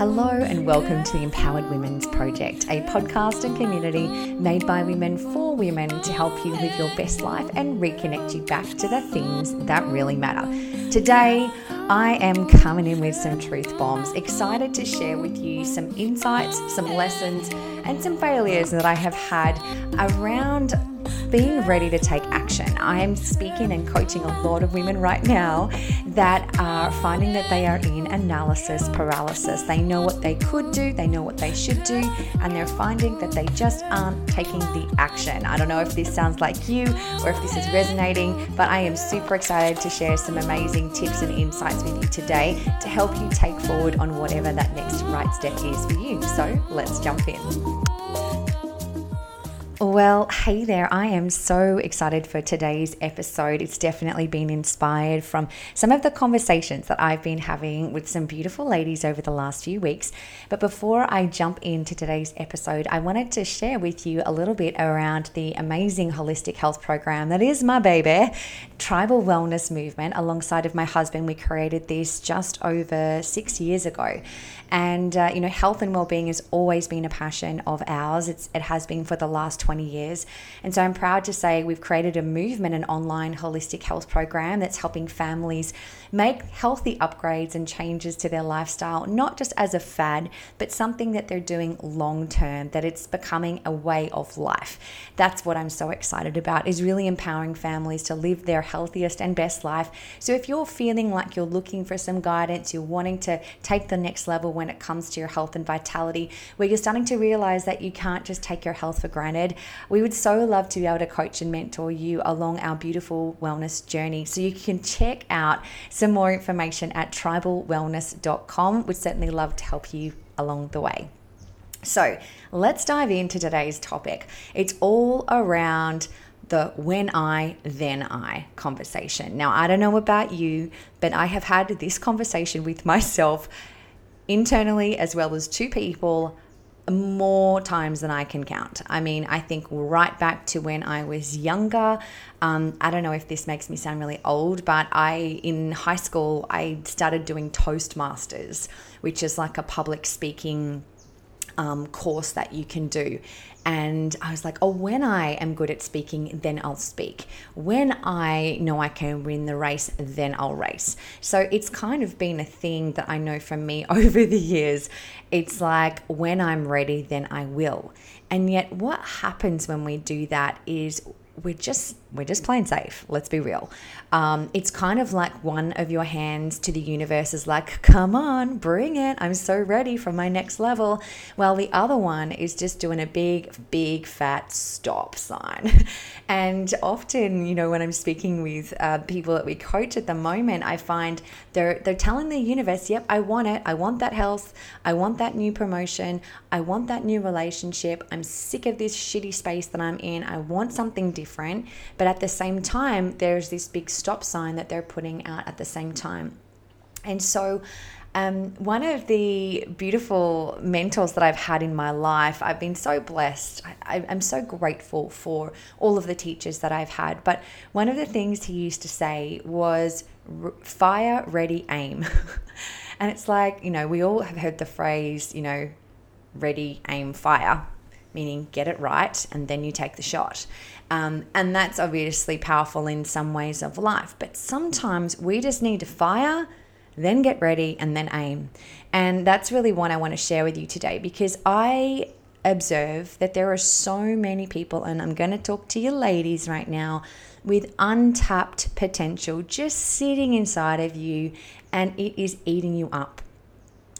Hello, and welcome to the Empowered Women's Project, a podcast and community made by women for women to help you live your best life and reconnect you back to the things that really matter. Today, I am coming in with some truth bombs, excited to share with you some insights, some lessons, and some failures that I have had around being ready to take action. I am speaking and coaching a lot of women right now that are finding that they are in analysis paralysis. They know what they could do, they know what they should do, and they're finding that they just aren't taking the action. I don't know if this sounds like you or if this is resonating, but I am super excited to share some amazing tips and insights with you today to help you take forward on whatever that next right step is for you. So let's jump in. Well, hey there. I am so excited for today's episode. It's definitely been inspired from some of the conversations that I've been having with some beautiful ladies over the last few weeks. But before I jump into today's episode, I wanted to share with you a little bit around the amazing holistic health program that is my baby, Tribal Wellness Movement. Alongside of my husband, we created this just over six years ago. And, uh, you know, health and well-being has always been a passion of ours. It's, it has been for the last 20 years. And so I'm proud to say we've created a movement, an online holistic health program that's helping families make healthy upgrades and changes to their lifestyle, not just as a fad, but something that they're doing long term, that it's becoming a way of life. That's what I'm so excited about is really empowering families to live their healthiest and best life. So if you're feeling like you're looking for some guidance, you're wanting to take the next level when it comes to your health and vitality, where you're starting to realize that you can't just take your health for granted, we would so love to be able to coach and mentor you along our beautiful wellness journey. So you can check out some more information at tribalwellness.com. Would certainly love to help you along the way. So let's dive into today's topic. It's all around the when I, then I conversation. Now, I don't know about you, but I have had this conversation with myself internally as well as two people more times than I can count. I mean, I think right back to when I was younger. Um, I don't know if this makes me sound really old, but I, in high school, I started doing Toastmasters, which is like a public speaking um, course that you can do. And I was like, oh, when I am good at speaking, then I'll speak. When I know I can win the race, then I'll race. So it's kind of been a thing that I know from me over the years. It's like, when I'm ready, then I will. And yet, what happens when we do that is we're just we're just playing safe let's be real. Um, it's kind of like one of your hands to the universe is like come on bring it i'm so ready for my next level. While the other one is just doing a big big fat stop sign. And often you know when i'm speaking with uh, people that we coach at the moment i find they're they're telling the universe yep i want it i want that health i want that new promotion i want that new relationship i'm sick of this shitty space that i'm in i want something different but at the same time, there's this big stop sign that they're putting out at the same time. And so, um, one of the beautiful mentors that I've had in my life, I've been so blessed. I, I'm so grateful for all of the teachers that I've had. But one of the things he used to say was fire, ready, aim. and it's like, you know, we all have heard the phrase, you know, ready, aim, fire, meaning get it right and then you take the shot. Um, and that's obviously powerful in some ways of life. But sometimes we just need to fire, then get ready, and then aim. And that's really what I want to share with you today because I observe that there are so many people, and I'm going to talk to you ladies right now, with untapped potential just sitting inside of you and it is eating you up.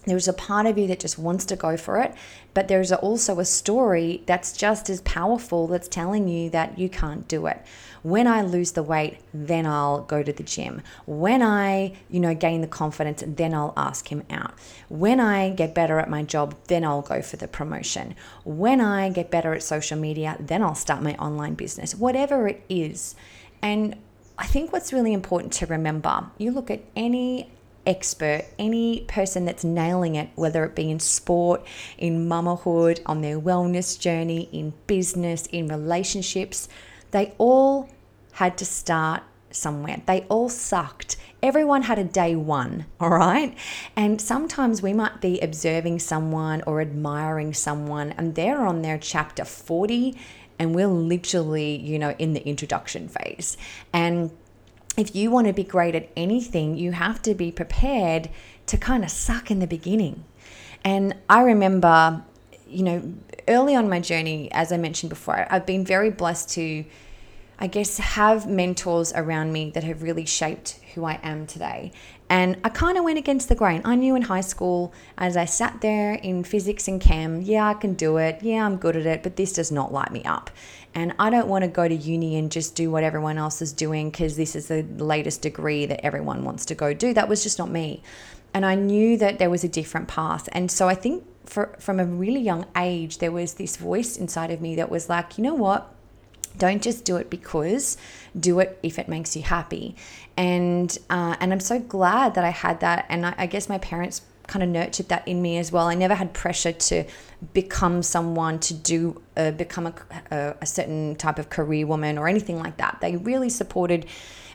There's a part of you that just wants to go for it, but there's also a story that's just as powerful that's telling you that you can't do it. When I lose the weight, then I'll go to the gym. When I, you know, gain the confidence, then I'll ask him out. When I get better at my job, then I'll go for the promotion. When I get better at social media, then I'll start my online business. Whatever it is. And I think what's really important to remember, you look at any expert, any person that's nailing it, whether it be in sport, in mamahood, on their wellness journey, in business, in relationships, they all had to start somewhere. They all sucked Everyone had a day one, all right? And sometimes we might be observing someone or admiring someone, and they're on their chapter 40, and we're literally, you know, in the introduction phase. And if you want to be great at anything, you have to be prepared to kind of suck in the beginning. And I remember, you know, early on my journey, as I mentioned before, I've been very blessed to, I guess, have mentors around me that have really shaped who I am today. And I kind of went against the grain. I knew in high school, as I sat there in physics and chem, yeah, I can do it. Yeah, I'm good at it, but this does not light me up. And I don't want to go to uni and just do what everyone else is doing because this is the latest degree that everyone wants to go do. That was just not me. And I knew that there was a different path. And so I think for, from a really young age, there was this voice inside of me that was like, you know what? Don't just do it because, do it if it makes you happy. And uh, and I'm so glad that I had that. And I, I guess my parents kind of nurtured that in me as well. I never had pressure to become someone to do uh, become a, a, a, certain type of career woman or anything like that. They really supported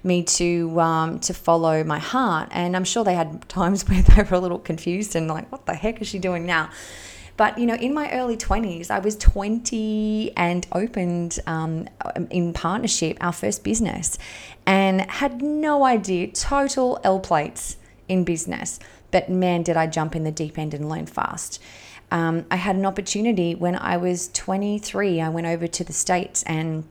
me to um, to follow my heart, and I'm sure they had times where they were a little confused and like, what the heck is she doing now? But you know, in my early 20s, I was 20 and opened um, in partnership our first business, and had no idea total L plates in business. But man, did I jump in the deep end and learn fast. Um, I had an opportunity when I was 23. I went over to the States and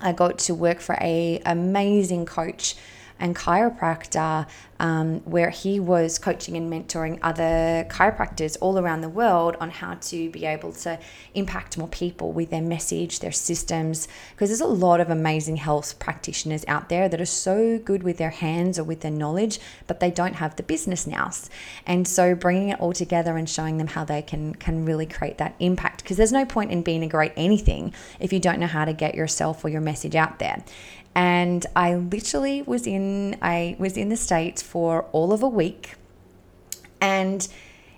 I got to work for a amazing coach and chiropractor, um, where he was coaching and mentoring other chiropractors all around the world on how to be able to impact more people with their message, their systems. Because there's a lot of amazing health practitioners out there that are so good with their hands or with their knowledge, but they don't have the business nous. And so bringing it all together and showing them how they can can really create that impact. Because there's no point in being a great anything if you don't know how to get yourself or your message out there and I literally was in I was in the states for all of a week. And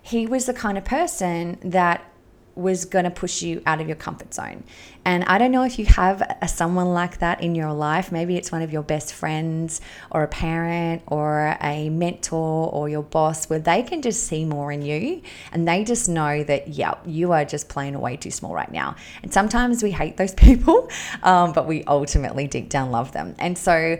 he was the kind of person that was going to push you out of your comfort zone. And I don't know if you have a, someone like that in your life. Maybe it's one of your best friends or a parent or a mentor or your boss where they can just see more in you and they just know that, yeah, you are just playing way too small right now. And sometimes we hate those people, um, but we ultimately deep down love them. And so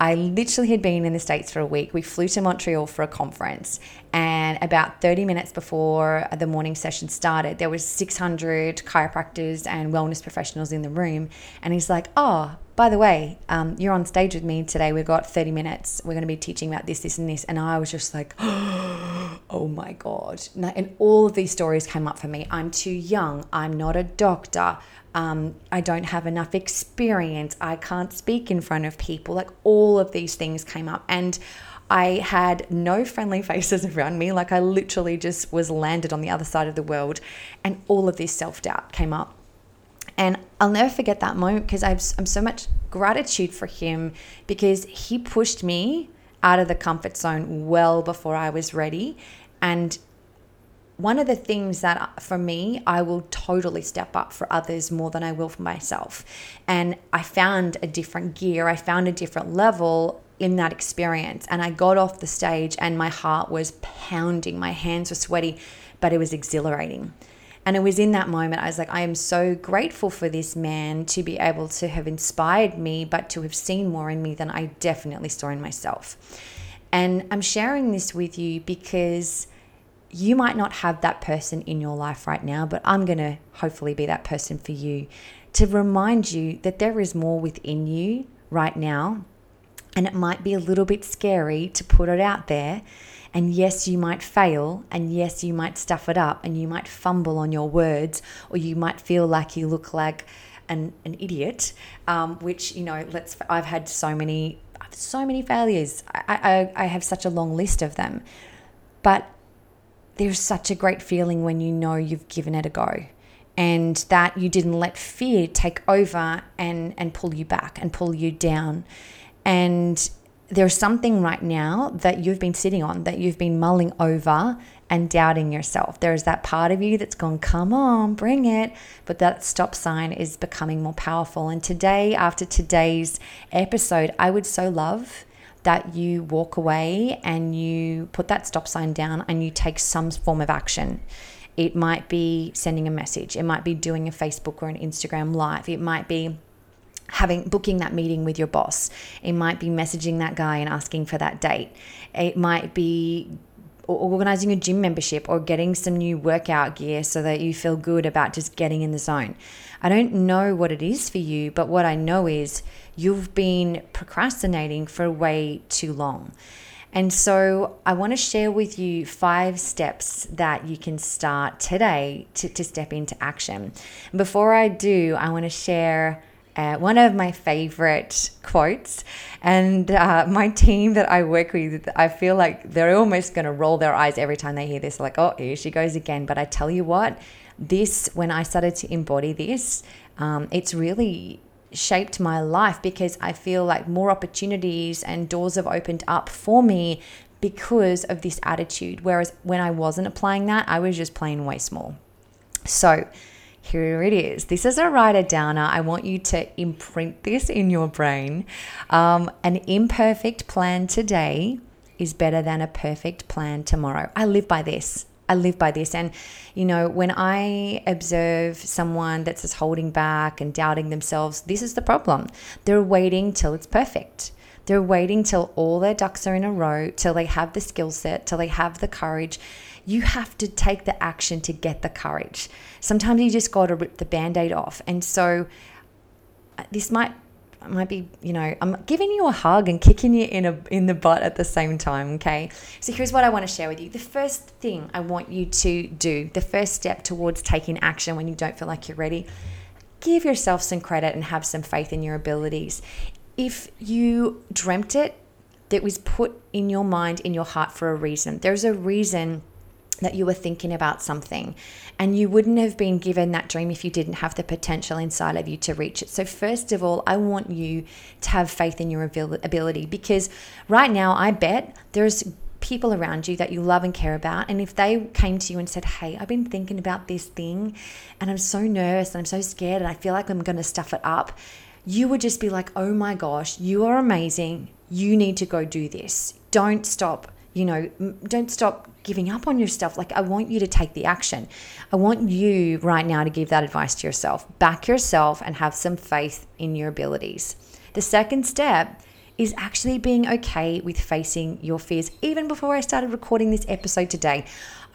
I literally had been in the States for a week. We flew to Montreal for a conference, and about 30 minutes before the morning session started, there was 600 chiropractors and wellness professionals in the room. And he's like, "Oh, by the way, um, you're on stage with me today. We've got 30 minutes. We're going to be teaching about this, this, and this." And I was just like, "Oh my god!" And all of these stories came up for me. I'm too young. I'm not a doctor um, I don't have enough experience, I can't speak in front of people. Like all of these things came up. And I had no friendly faces around me. Like I literally just was landed on the other side of the world. And all of this self doubt came up. And I'll never forget that moment because I'm so much gratitude for him because he pushed me out of the comfort zone well before I was ready. And one of the things that uh, for me, I will totally step up for others more than I will for myself. And I found a different gear, I found a different level in that experience. And I got off the stage and my heart was pounding, my hands were sweaty, but it was exhilarating. And it was in that moment I was like, I am so grateful for this man to be able to have inspired me, but to have seen more in me than I definitely saw in myself. And I'm sharing this with you because you might not have that person in your life right now, but I'm going to hopefully be that person for you to remind you that there is more within you right now. And it might be a little bit scary to put it out there. And yes, you might fail, and yes, you might stuff it up, and you might fumble on your words, or you might feel like you look like an, an idiot. Um, which you know, let's. I've had so many, so many failures. I, I, I have such a long list of them, but there's such a great feeling when you know you've given it a go and that you didn't let fear take over and and pull you back and pull you down and there's something right now that you've been sitting on that you've been mulling over and doubting yourself. There's that part of you that's gone come on bring it. But that stop sign is becoming more powerful. And today after today's episode i would so love that you walk away and you put that stop sign down and you take some form of action. It might be sending a message, it might be doing a Facebook or an Instagram live, it might be having booking that meeting with your boss. It might be messaging that guy and asking for that date. It might be organizing a gym membership or getting some new workout gear so that you feel good about just getting in the zone. I don't know what it is for you, but what I know is you've been procrastinating for way too long. And so I want to share with you five steps that you can start today to, to step into action. Before I do, I want to share uh, one of my favorite quotes. And uh, my team that I work with, I feel like they're almost going to roll their eyes every time they hear this, like, oh, here she goes again. But I tell you what, this, when I started to embody this, um, it's really shaped my life because I feel like more opportunities and doors have opened up for me because of this attitude. Whereas when I wasn't applying that, I was just playing way small. So, here it is. This is a writer downer. I want you to imprint this in your brain. Um, an imperfect plan today is better than a perfect plan tomorrow. I live by this. I live by this. And, you know, when I observe someone that's just holding back and doubting themselves, this is the problem. They're waiting till it's perfect. They're waiting till all their ducks are in a row, till they have the skill set, till they have the courage. You have to take the action to get the courage. Sometimes you just got to rip the band aid off. And so uh, this might might be, you know, I'm giving you a hug and kicking you in a in the butt at the same time, okay? So here's what I want to share with you. The first thing I want you to do, the first step towards taking action when you don't feel like you're ready, give yourself some credit and have some faith in your abilities if you dreamt it, that was put in your mind, in your heart for a reason. There's a reason that you were thinking about something and you wouldn't have been given that dream if you didn't have the potential inside of you to reach it. So, first of all, I want you to have faith in your ability because right now, I bet there's people around you that you love and care about. And if they came to you and said, Hey, I've been thinking about this thing and I'm so nervous and I'm so scared and I feel like I'm going to stuff it up, you would just be like, oh my gosh, you are amazing. You need to go do this. Don't stop, you know, don't stop giving up on yourself. Like, I want you to take the action. I want you right now to give that advice to yourself. Back yourself and have some faith in your abilities. The second step is actually being okay with facing your fears. Even before I started recording this episode today,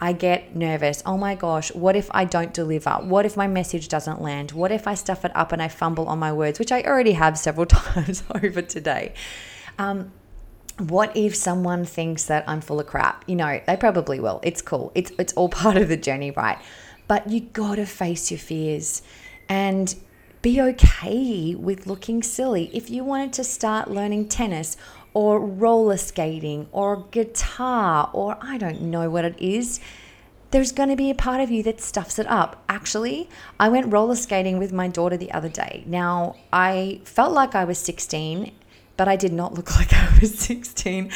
I get nervous. Oh my gosh, what if I don't deliver? What if my message doesn't land? What if I stuff it up and I fumble on my words, which I already have several times over today? Um, what if someone thinks that I'm full of crap? You know, they probably will. It's cool. It's it's all part of the journey, right? But you got to face your fears and be okay with looking silly. If you wanted to start learning tennis or roller skating or guitar or I don't know what it is, there's going to be a part of you that stuffs it up. Actually, I went roller skating with my daughter the other day. Now, I felt like I was 16, but I did not look like I was 16.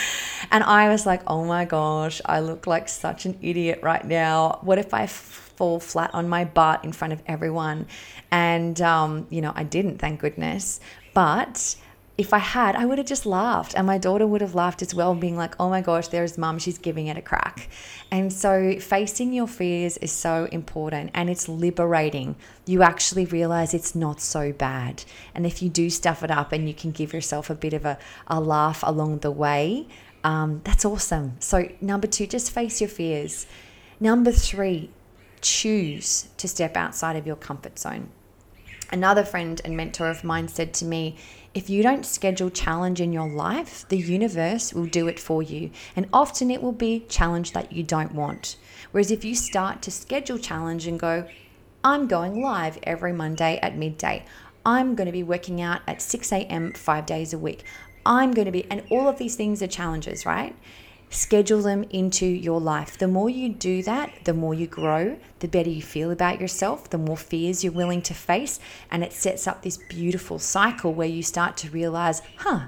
And I was like, oh my gosh, I look like such an idiot right now. What if I fall flat on my butt in front of everyone? And, um, you know, I didn't, thank goodness. But if I had, I would have just laughed. And my daughter would have laughed as well, being like, oh my gosh, there's mum, she's giving it a crack. And so facing your fears is so important and it's liberating. You actually realize it's not so bad. And if you do stuff it up and you can give yourself a bit of a, a laugh along the way, um, that's awesome. So, number two, just face your fears. Number three, choose to step outside of your comfort zone. Another friend and mentor of mine said to me, if you don't schedule challenge in your life, the universe will do it for you. And often it will be challenge that you don't want. Whereas if you start to schedule challenge and go, I'm going live every Monday at midday. I'm going to be working out at 6 a.m. five days a week. I'm going to be, and all of these things are challenges, right? Schedule them into your life. The more you do that, the more you grow, the better you feel about yourself, the more fears you're willing to face. And it sets up this beautiful cycle where you start to realize, huh,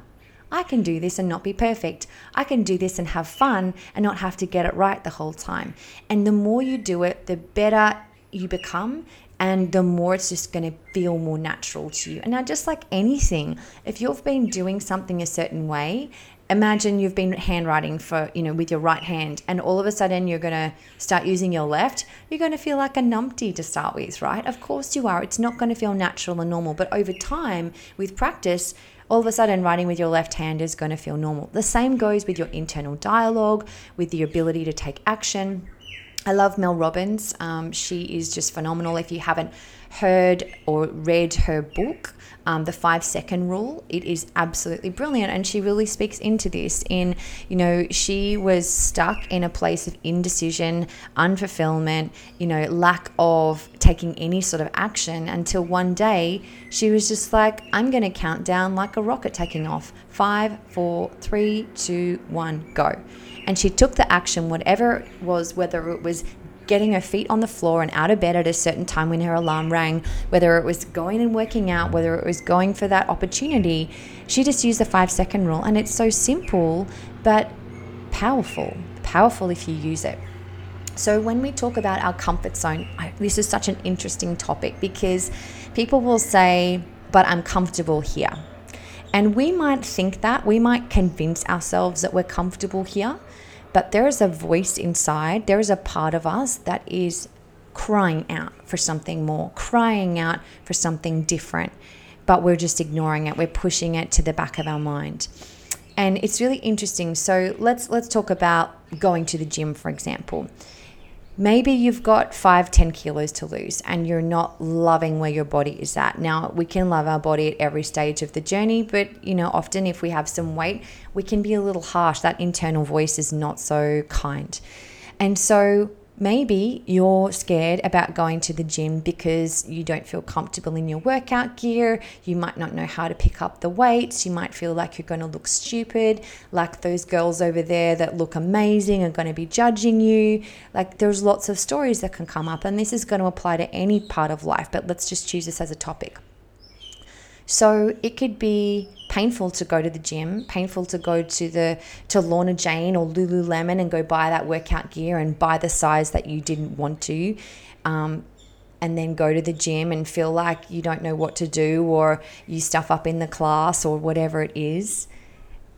I can do this and not be perfect. I can do this and have fun and not have to get it right the whole time. And the more you do it, the better you become and the more it's just going to feel more natural to you. And now, just like anything, if you've been doing something a certain way imagine you've been handwriting for you know with your right hand and all of a sudden you're going to start using your left you're going to feel like a numpty to start with right? Of course you are. It's not going to feel natural and normal. But over time with practice all of a sudden writing with your left hand is going to feel normal. The same goes with your internal dialogue with the ability to take action. I love Mel Robbins. Um, she is just phenomenal. If you haven't heard or read her book, um, the five second rule. It is absolutely brilliant. And she really speaks into this in, you know, she was stuck in a place of indecision, unfulfillment, you know, lack of taking any sort of action until one day she was just like, I'm going to count down like a rocket taking off. Five, four, three, two, one, go. And she took the action, whatever it was, whether it was getting her feet on the floor and out of bed at a certain time when her alarm rang, whether it was going and working out, whether it was going for that opportunity, she just used the five second rule. And it's so simple, but powerful. Powerful if you use it. So, when we talk about our comfort zone, I, this is such an interesting topic because people will say, But I'm comfortable here. And we might think that, we might convince ourselves that we're comfortable here. But there is a voice inside, there is a part of us that is crying out for something more, crying out for something different. But we're just ignoring it. We're pushing it to the back of our mind. And it's really interesting. So let's let's talk about going to the gym, for example maybe you've got five, 10 kilos to lose and you're not loving where your body is at. Now, we can love our body at every stage of the journey, but you know, often if we have some weight, we can be a little harsh. That internal voice is not so kind. And so Maybe you're scared about going to the gym because you don't feel comfortable in your workout gear. You might not know how to pick up the weights. You might feel like you're going to look stupid, like those girls over there that look amazing are going to be judging you. Like there's lots of stories that can come up, and this is going to apply to any part of life, but let's just choose this as a topic. So it could be painful to go to the gym, painful to go to the to Lorna Jane or Lululemon and go buy that workout gear and buy the size that you didn't want to. Um, and then go to the gym and feel like you don't know what to do or you stuff up in the class or whatever it is,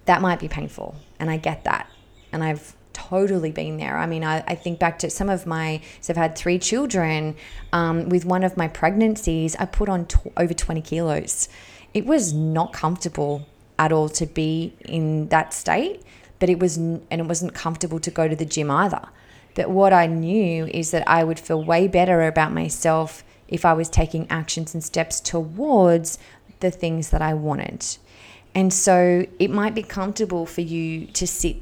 that might be painful. And I get that. And I've totally been there. I mean, I, I think back to some of my, so I've had three children. Um, with one of my pregnancies, I put on t- over 20 kilos. It was not comfortable at all to be in that state, but it was, and it wasn't comfortable to go to the gym either. But what I knew is that I would feel way better about myself if I was taking actions and steps towards the things that I wanted. And so it might be comfortable for you to sit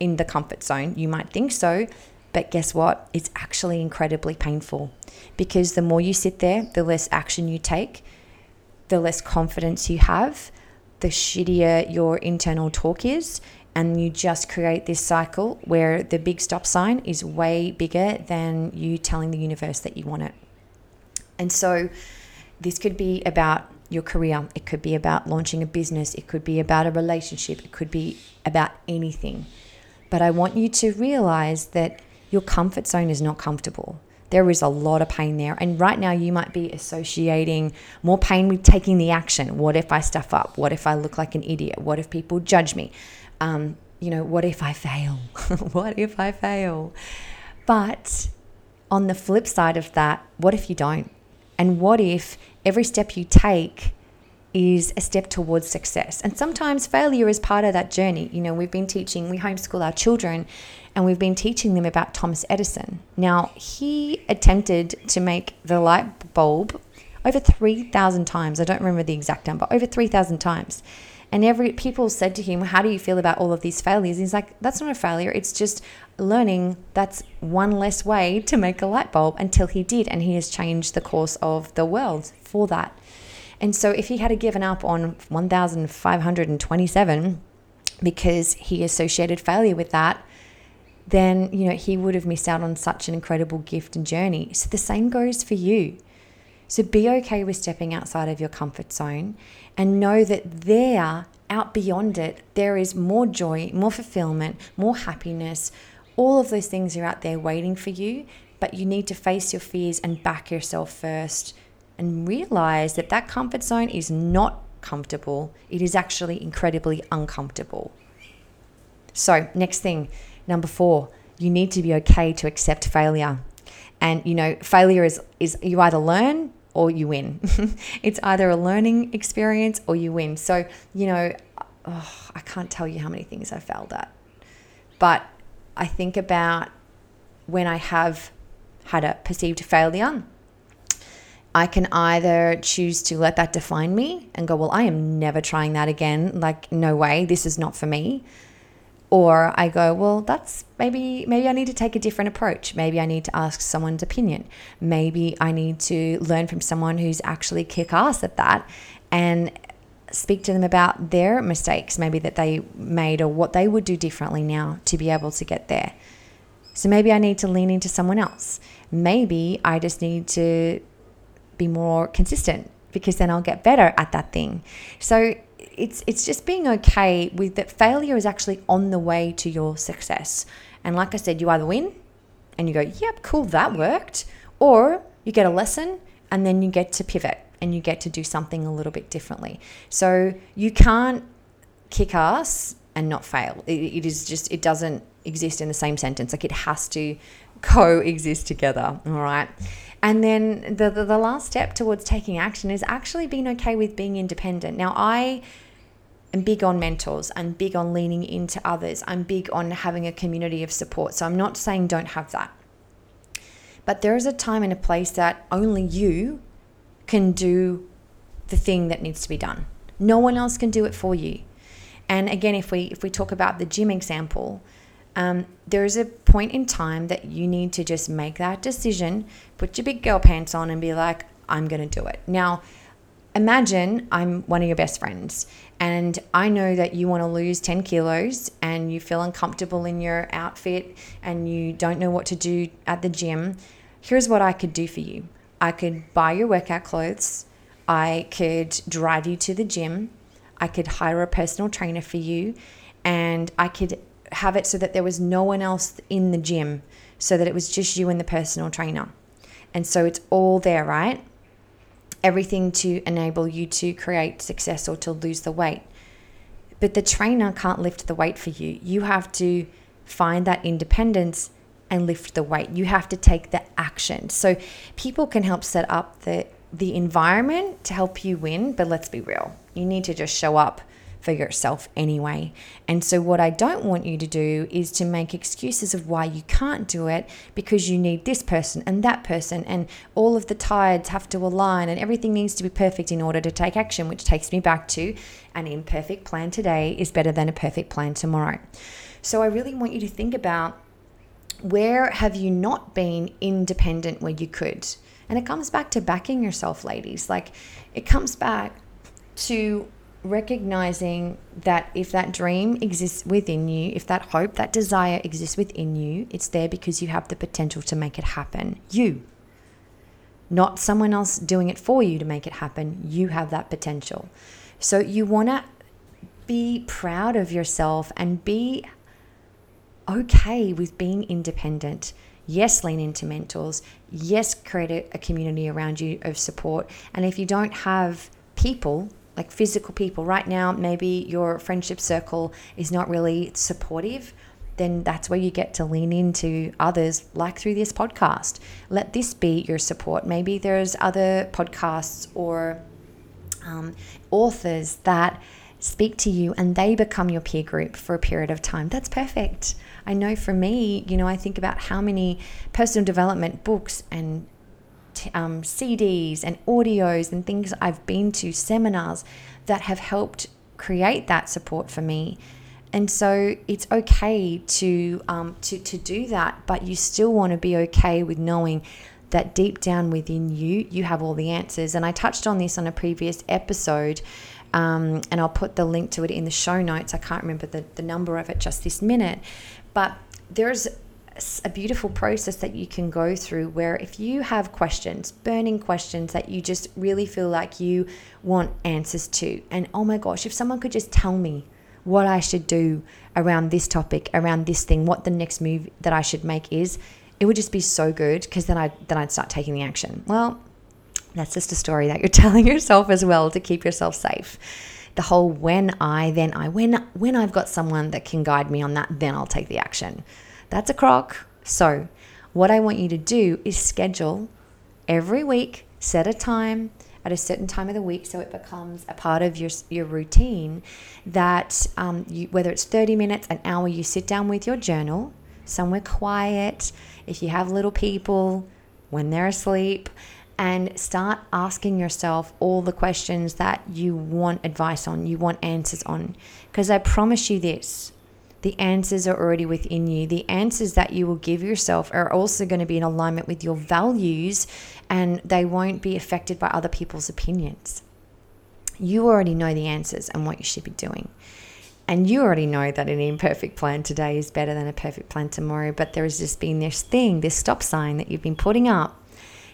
in the comfort zone. You might think so, but guess what? It's actually incredibly painful because the more you sit there, the less action you take, the less confidence you have, the shittier your internal talk is. And you just create this cycle where the big stop sign is way bigger than you telling the universe that you want it. And so, this could be about your career, it could be about launching a business, it could be about a relationship, it could be about anything. But I want you to realize that your comfort zone is not comfortable. There is a lot of pain there. And right now, you might be associating more pain with taking the action. What if I stuff up? What if I look like an idiot? What if people judge me? Um, you know, what if I fail? what if I fail? But on the flip side of that, what if you don't? And what if every step you take is a step towards success. And sometimes failure is part of that journey. You know, we've been teaching, we homeschool our children, and we've been teaching them about Thomas Edison. Now, he attempted to make the light bulb over 3,000 times. I don't remember the exact number, over 3,000 times. And every people said to him, "How do you feel about all of these failures?" He's like, "That's not a failure. It's just learning that's one less way to make a light bulb." Until he did, and he has changed the course of the world for that. And so if he had given up on 1,527 because he associated failure with that, then you know he would have missed out on such an incredible gift and journey. So the same goes for you. So be okay with stepping outside of your comfort zone and know that there, out beyond it, there is more joy, more fulfillment, more happiness. All of those things are out there waiting for you, but you need to face your fears and back yourself first and realize that that comfort zone is not comfortable. It is actually incredibly uncomfortable. So, next thing, number four, you need to be okay to accept failure. And you know, failure is is you either learn or you win. it's either a learning experience or you win. So, you know, oh, I can't tell you how many things I failed at. But I think about when I have had a perceived failure, I can either choose to let that define me and go, well, I am never trying that again. Like, no way, this is not for me. Or I go, well, that's maybe maybe I need to take a different approach. Maybe I need to ask someone's opinion. Maybe I need to learn from someone who's actually kick ass at that and speak to them about their mistakes, maybe that they made or what they would do differently now to be able to get there. So maybe I need to lean into someone else. Maybe I just need to be more consistent because then I'll get better at that thing. So it's it's just being okay with that failure is actually on the way to your success. And like I said, you either win and you go, "Yep, cool, that worked," or you get a lesson and then you get to pivot and you get to do something a little bit differently. So you can't kick ass and not fail. It, it is just it doesn't exist in the same sentence. Like it has to coexist together. All right. And then the, the, the last step towards taking action is actually being okay with being independent. Now, I am big on mentors. I'm big on leaning into others. I'm big on having a community of support. So I'm not saying don't have that. But there is a time and a place that only you can do the thing that needs to be done. No one else can do it for you. And again, if we if we talk about the gym example, um, there is a point in time that you need to just make that decision, put your big girl pants on, and be like, I'm going to do it. Now, imagine I'm one of your best friends, and I know that you want to lose 10 kilos and you feel uncomfortable in your outfit and you don't know what to do at the gym. Here's what I could do for you I could buy your workout clothes, I could drive you to the gym, I could hire a personal trainer for you, and I could have it so that there was no one else in the gym, so that it was just you and the personal trainer. And so it's all there, right? Everything to enable you to create success or to lose the weight. But the trainer can't lift the weight for you. You have to find that independence and lift the weight. You have to take the action. So people can help set up the the environment to help you win, but let's be real. You need to just show up for yourself anyway. And so, what I don't want you to do is to make excuses of why you can't do it because you need this person and that person, and all of the tides have to align, and everything needs to be perfect in order to take action, which takes me back to an imperfect plan today is better than a perfect plan tomorrow. So, I really want you to think about where have you not been independent where you could? And it comes back to backing yourself, ladies. Like, it comes back to recognizing that if that dream exists within you, if that hope, that desire exists within you, it's there because you have the potential to make it happen. You, not someone else doing it for you to make it happen. You have that potential. So you want to be proud of yourself and be okay with being independent. Yes, lean into mentors. Yes, create a, a community around you of support. And if you don't have people like physical people. Right now, maybe your friendship circle is not really supportive, then that's where you get to lean into others, like through this podcast. Let this be your support. Maybe there's other podcasts or um, authors that speak to you and they become your peer group for a period of time. That's perfect. I know for me, you know, I think about how many personal development books and um, CDs and audios and things I've been to, seminars that have helped create that support for me. And so it's okay to, um, to, to do that, but you still want to be okay with knowing that deep down within you, you have all the answers. And I touched on this on a previous episode, um, and I'll put the link to it in the show notes. I can't remember the, the number of it just this minute, but there's a beautiful process that you can go through where if you have questions, burning questions that you just really feel like you want answers to, and oh my gosh, if someone could just tell me what I should do around this topic, around this thing, what the next move that I should make is, it would just be so good because then I then I'd start taking the action. Well, that's just a story that you're telling yourself as well to keep yourself safe. the whole when I, then I, when, when I've got someone that can guide me on that, then I'll take the action. That's a crock. So, what I want you to do is schedule every week, set a time at a certain time of the week so it becomes a part of your, your routine that um, you, whether it's 30 minutes, an hour, you sit down with your journal somewhere quiet, if you have little people, when they're asleep, and start asking yourself all the questions that you want advice on, you want answers on. Because I promise you this the answers are already within you. The answers that you will give yourself are also going to be in alignment with your values and they won't be affected by other people's opinions. You already know the answers and what you should be doing. And you already know that an imperfect plan today is better than a perfect plan tomorrow. But there has just been this thing, this stop sign that you've been putting up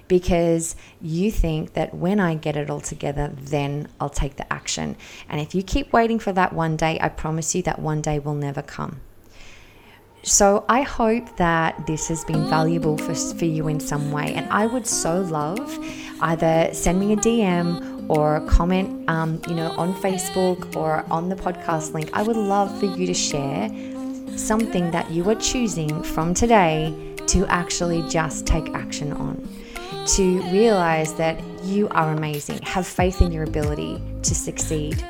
because you think that when I get it all together, then I'll take the action. And if you keep waiting for that one day, I promise you that one day will never come. So I hope that this has been valuable for, for you in some way. And I would so love either send me a DM or comment, um, you know, on Facebook or on the podcast link. I would love for you to share something that you are choosing from today to actually just take action on. To realize that you are amazing. Have faith in your ability to succeed.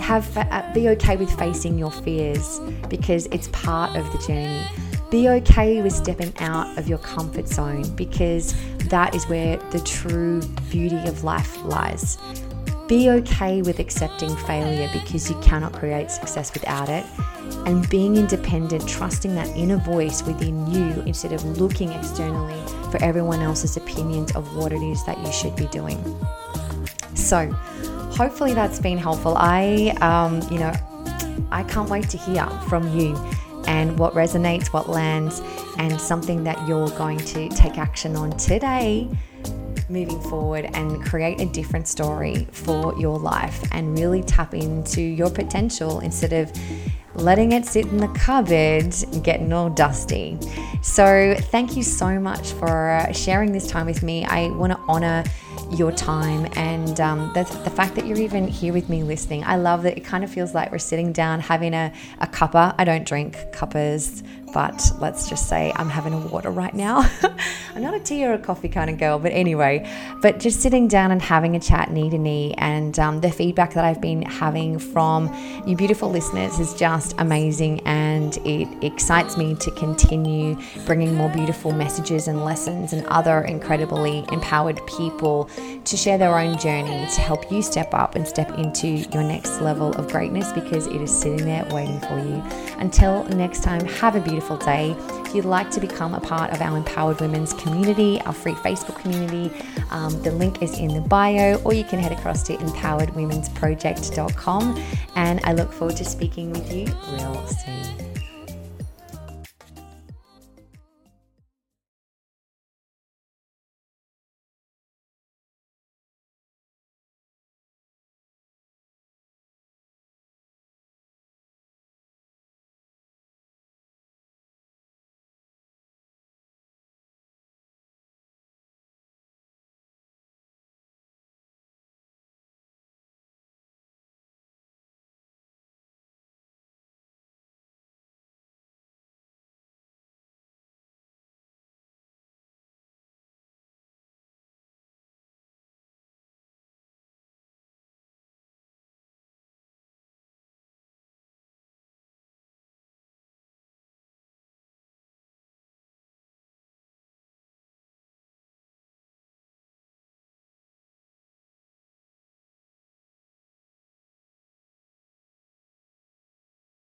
Have uh, be okay with facing your fears because it's part of the journey. Be okay with stepping out of your comfort zone because that is where the true beauty of life lies. Be okay with accepting failure because you cannot create success without it. And being independent, trusting that inner voice within you instead of looking externally for everyone else's opinions of what it is that you should be doing. So, hopefully that's been helpful. I, um, you know, I can't wait to hear from you and what resonates, what lands, and something that you're going to take action on today moving forward and create a different story for your life and really tap into your potential instead of letting it sit in the cupboard getting all dusty. So, thank you so much for sharing this time with me. I want to honor your time and um, the, the fact that you're even here with me listening. I love that it kind of feels like we're sitting down having a, a cuppa. I don't drink cuppas, but let's just say I'm having a water right now. I'm not a tea or a coffee kind of girl, but anyway, but just sitting down and having a chat knee to knee. And um, the feedback that I've been having from you beautiful listeners is just amazing. And it excites me to continue bringing more beautiful messages and lessons and other incredibly empowered people to share their own journey to help you step up and step into your next level of greatness because it is sitting there waiting for you. Until next time, have a beautiful day. If you'd like to become a part of our Empowered Women's community, our free Facebook community, um, the link is in the bio, or you can head across to empoweredwomensproject.com. And I look forward to speaking with you real soon.